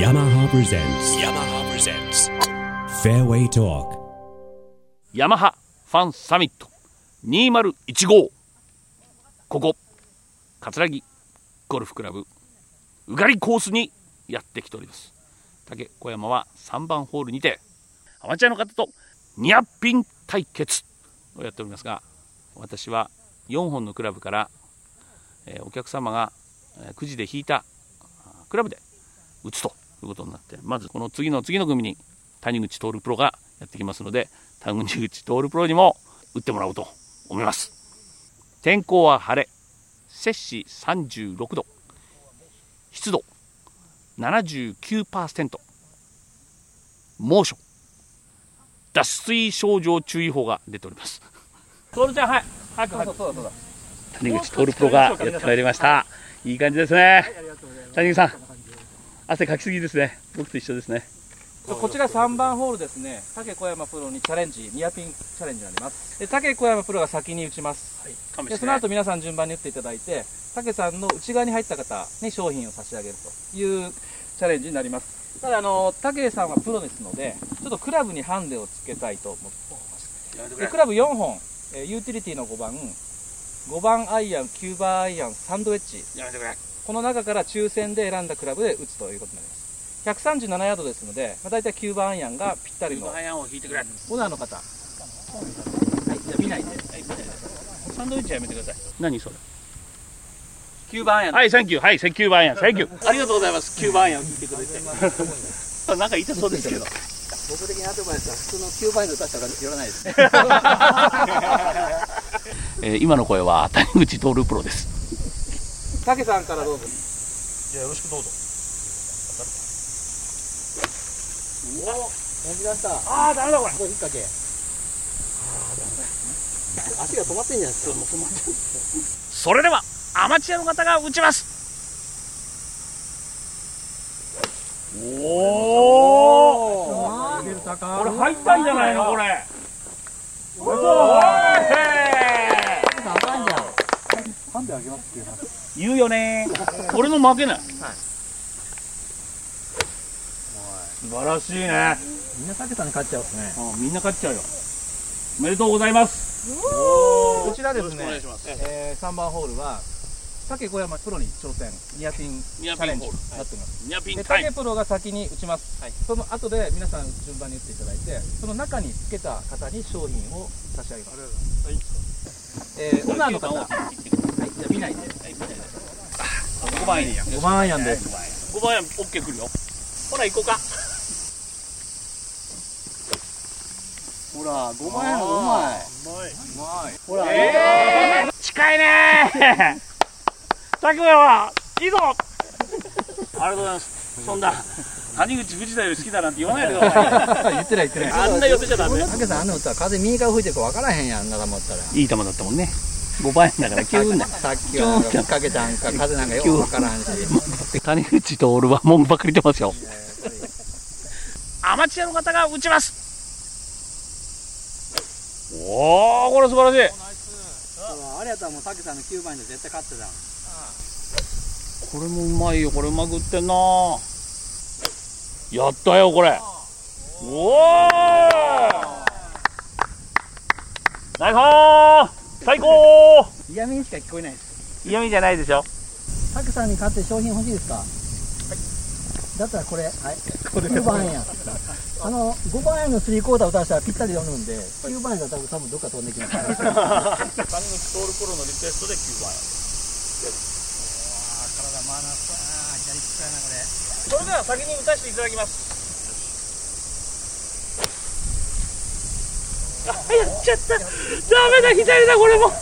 yamaha presents yamaha presents fairway talk. ヤマハファンサミット2015ここ葛城ゴルフクラブうがりコースにやってきております。竹小山は3番ホールにてアマチュアの方とニアピン対決をやっておりますが私は4本のクラブから、えーお客様が、えーくじで引いたあクラブで打つということになってまずこの次の次の組に谷口徹プロがやってきますので谷口徹プロにも打ってもらおうと思います。天候は晴れ摂氏36度湿度79%猛暑。脱水症状注意報が出ております。徹ちゃんはい。早く早く。谷口徹プロがやってまいりました。いい感じですね。谷口さん汗かきすぎですね僕と一緒ですねこちら3番ホールですね、竹小山プロにチャレンジ、ニアピンチャレンジになります。で竹小山プロが先に打ちます。でその後皆さん順番に打っていただいて、竹さんの内側に入った方に商品を差し上げるというチャレンジになります。ただあの、竹さんはプロですので、ちょっとクラブにハンデをつけたいと思ってます。でクラブ4本、えーユーティリティの5番、5番アイアン、9番アイアン、サンドウェッジ、やめてくれこの中から抽選で選んだクラブで打つということになります。137ヤードですので、まあ、大体9番アイアンがぴったりのアイアンを引いてくれオナーの方。はい、じゃあ見ないで。サンドウェッジはやめてください何それ？9番アイアン。はい、サンキュー。はい、9番アイアン。サンキュー。ありがとうございます。9番アイアン引いてくれて。なんか痛そうですけど。僕的にアドバイスは普通の9倍の打たしたら寄らないですね。えー今の声は谷口徹プロです。竹さんからどうぞ。じゃあよろしくどうぞ。本気出した。ああ、ダメだこれ。これ引っ掛け。足が止まってんじゃないですか。もう止まってんそれでは、アマチュアの方が打ちます。おお。これ入ったんじゃないのこれ。おいハンデあげますって。言うよね。俺の負けない、素晴らしいね。みんな竹さんに勝っちゃうっすね。あみんな勝っちゃうよ。おめでとうございます。こちらですね。えー、3番ホールは、竹小山プロに挑戦、ニアピンチニアャレンジになってます。ニアピンでタイム竹プロが先に打ちます、その後で皆さん順番に打っていただいてその中につけた方に商品を差し上げます。えー、オナーの方見ないで。5番アイアン5番アイアンです5番アイアン OK くるよ。ほら行こうか。ほら、5万円のうまい。ほら、えー、近いねー。拓也はいいぞ。ありがとうございます。そんな谷口藤田より好きだなんて言わないでください。言ってない言ってない。あんな寄せちゃダメ竹さん、あんな打ったら風右から吹いてるか分からへんやん、あんな球打ったら。いい球だったもんね5番アイアンだから急なさっきはなんか吹っかけたんか、風なんかよく分からんし。谷口と俺は文句ばっかり言ってますよ。アマチュアの方が打ちます。おおこれ素晴らしい。あれやったらもう竹さんの9番で絶対勝ってたこれもうまいよこれうまく打ってんな。やったよこれ。おおナイスー最高嫌味にしか聞こえないです。嫌味じゃないでしょ竹さんに勝って商品欲しいですか？はい。だったらこれ、はい。これ9番円や。あの、5番円のスリークォーター打たしたらぴったり読むんで、9番円だったら多分どっか飛んできます。谷口徹プロのリクエストで9番体回らな左利きやな、これ。それでは先に打たせていただきますあやっちゃったダメだ左だこれも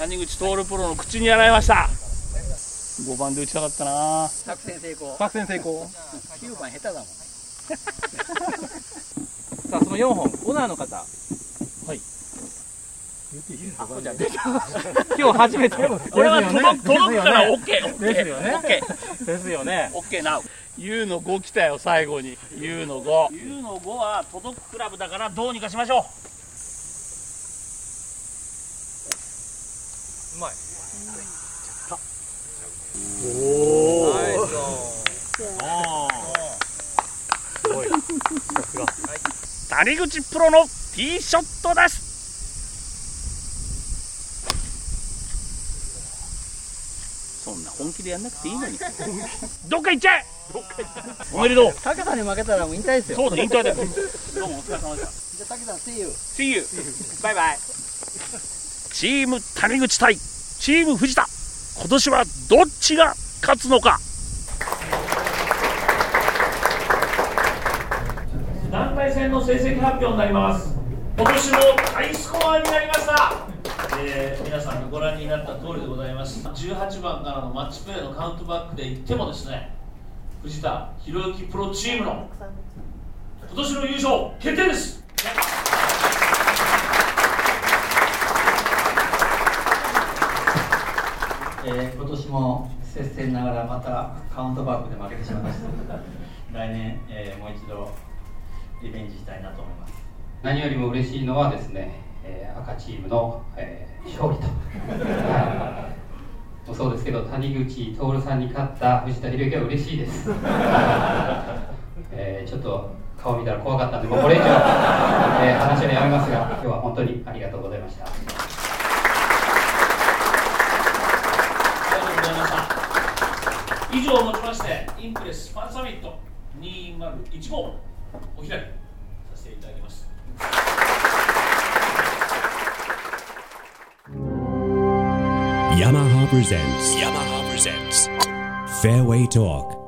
谷口徹プロの口にやられました。5番で打ちたかったな。作戦成功。作戦成功9番下手だもん。さあその4本オナーの方。はい。あじゃあ出た今日初めて。これは届届くから OK ですよね。OK ですよね。OK now U の5来たよ最後に。U の5 U の5は届くクラブだからどうにかしましょううまい。おお。ナったおお。すごい。さすが。谷口プロのティーショットです。そんな本気でやんなくていいのに。どっか行っちゃえ。おめでとう。武田に負けたらもう引退ですよ。そうだ、引退だよ。どうもお疲れ様でした。じゃあ、武田、see you。see you。バイバイ。チーム谷口対チーム藤田。今年はどっちが勝つのか。団体戦の成績発表になります。今年もハイスコアになりました。えー皆さんがご覧になった通りでございます。18番からのマッチプレーのカウントバックで言ってもですね藤田博之プロチームの今年の優勝決定です。えー今年も接戦ながらまたカウントバックで負けてしまいました。来年、えーもう一度リベンジしたいなと思います。何よりも嬉しいのはですね、えー赤チームの、えー勝利と、はい。もそうですけど谷口徹さんに勝った藤田博之は嬉しいです、えーちょっと顔見たら怖かったんでもうこれ以上、えー話はやめますが今日は本当にありがとうございましたありがとうございました以上をもちまして inpres ファンサミット2015お開きさせていただきますヤマハプレゼンツヤマハプレゼンツフェアウェイトーク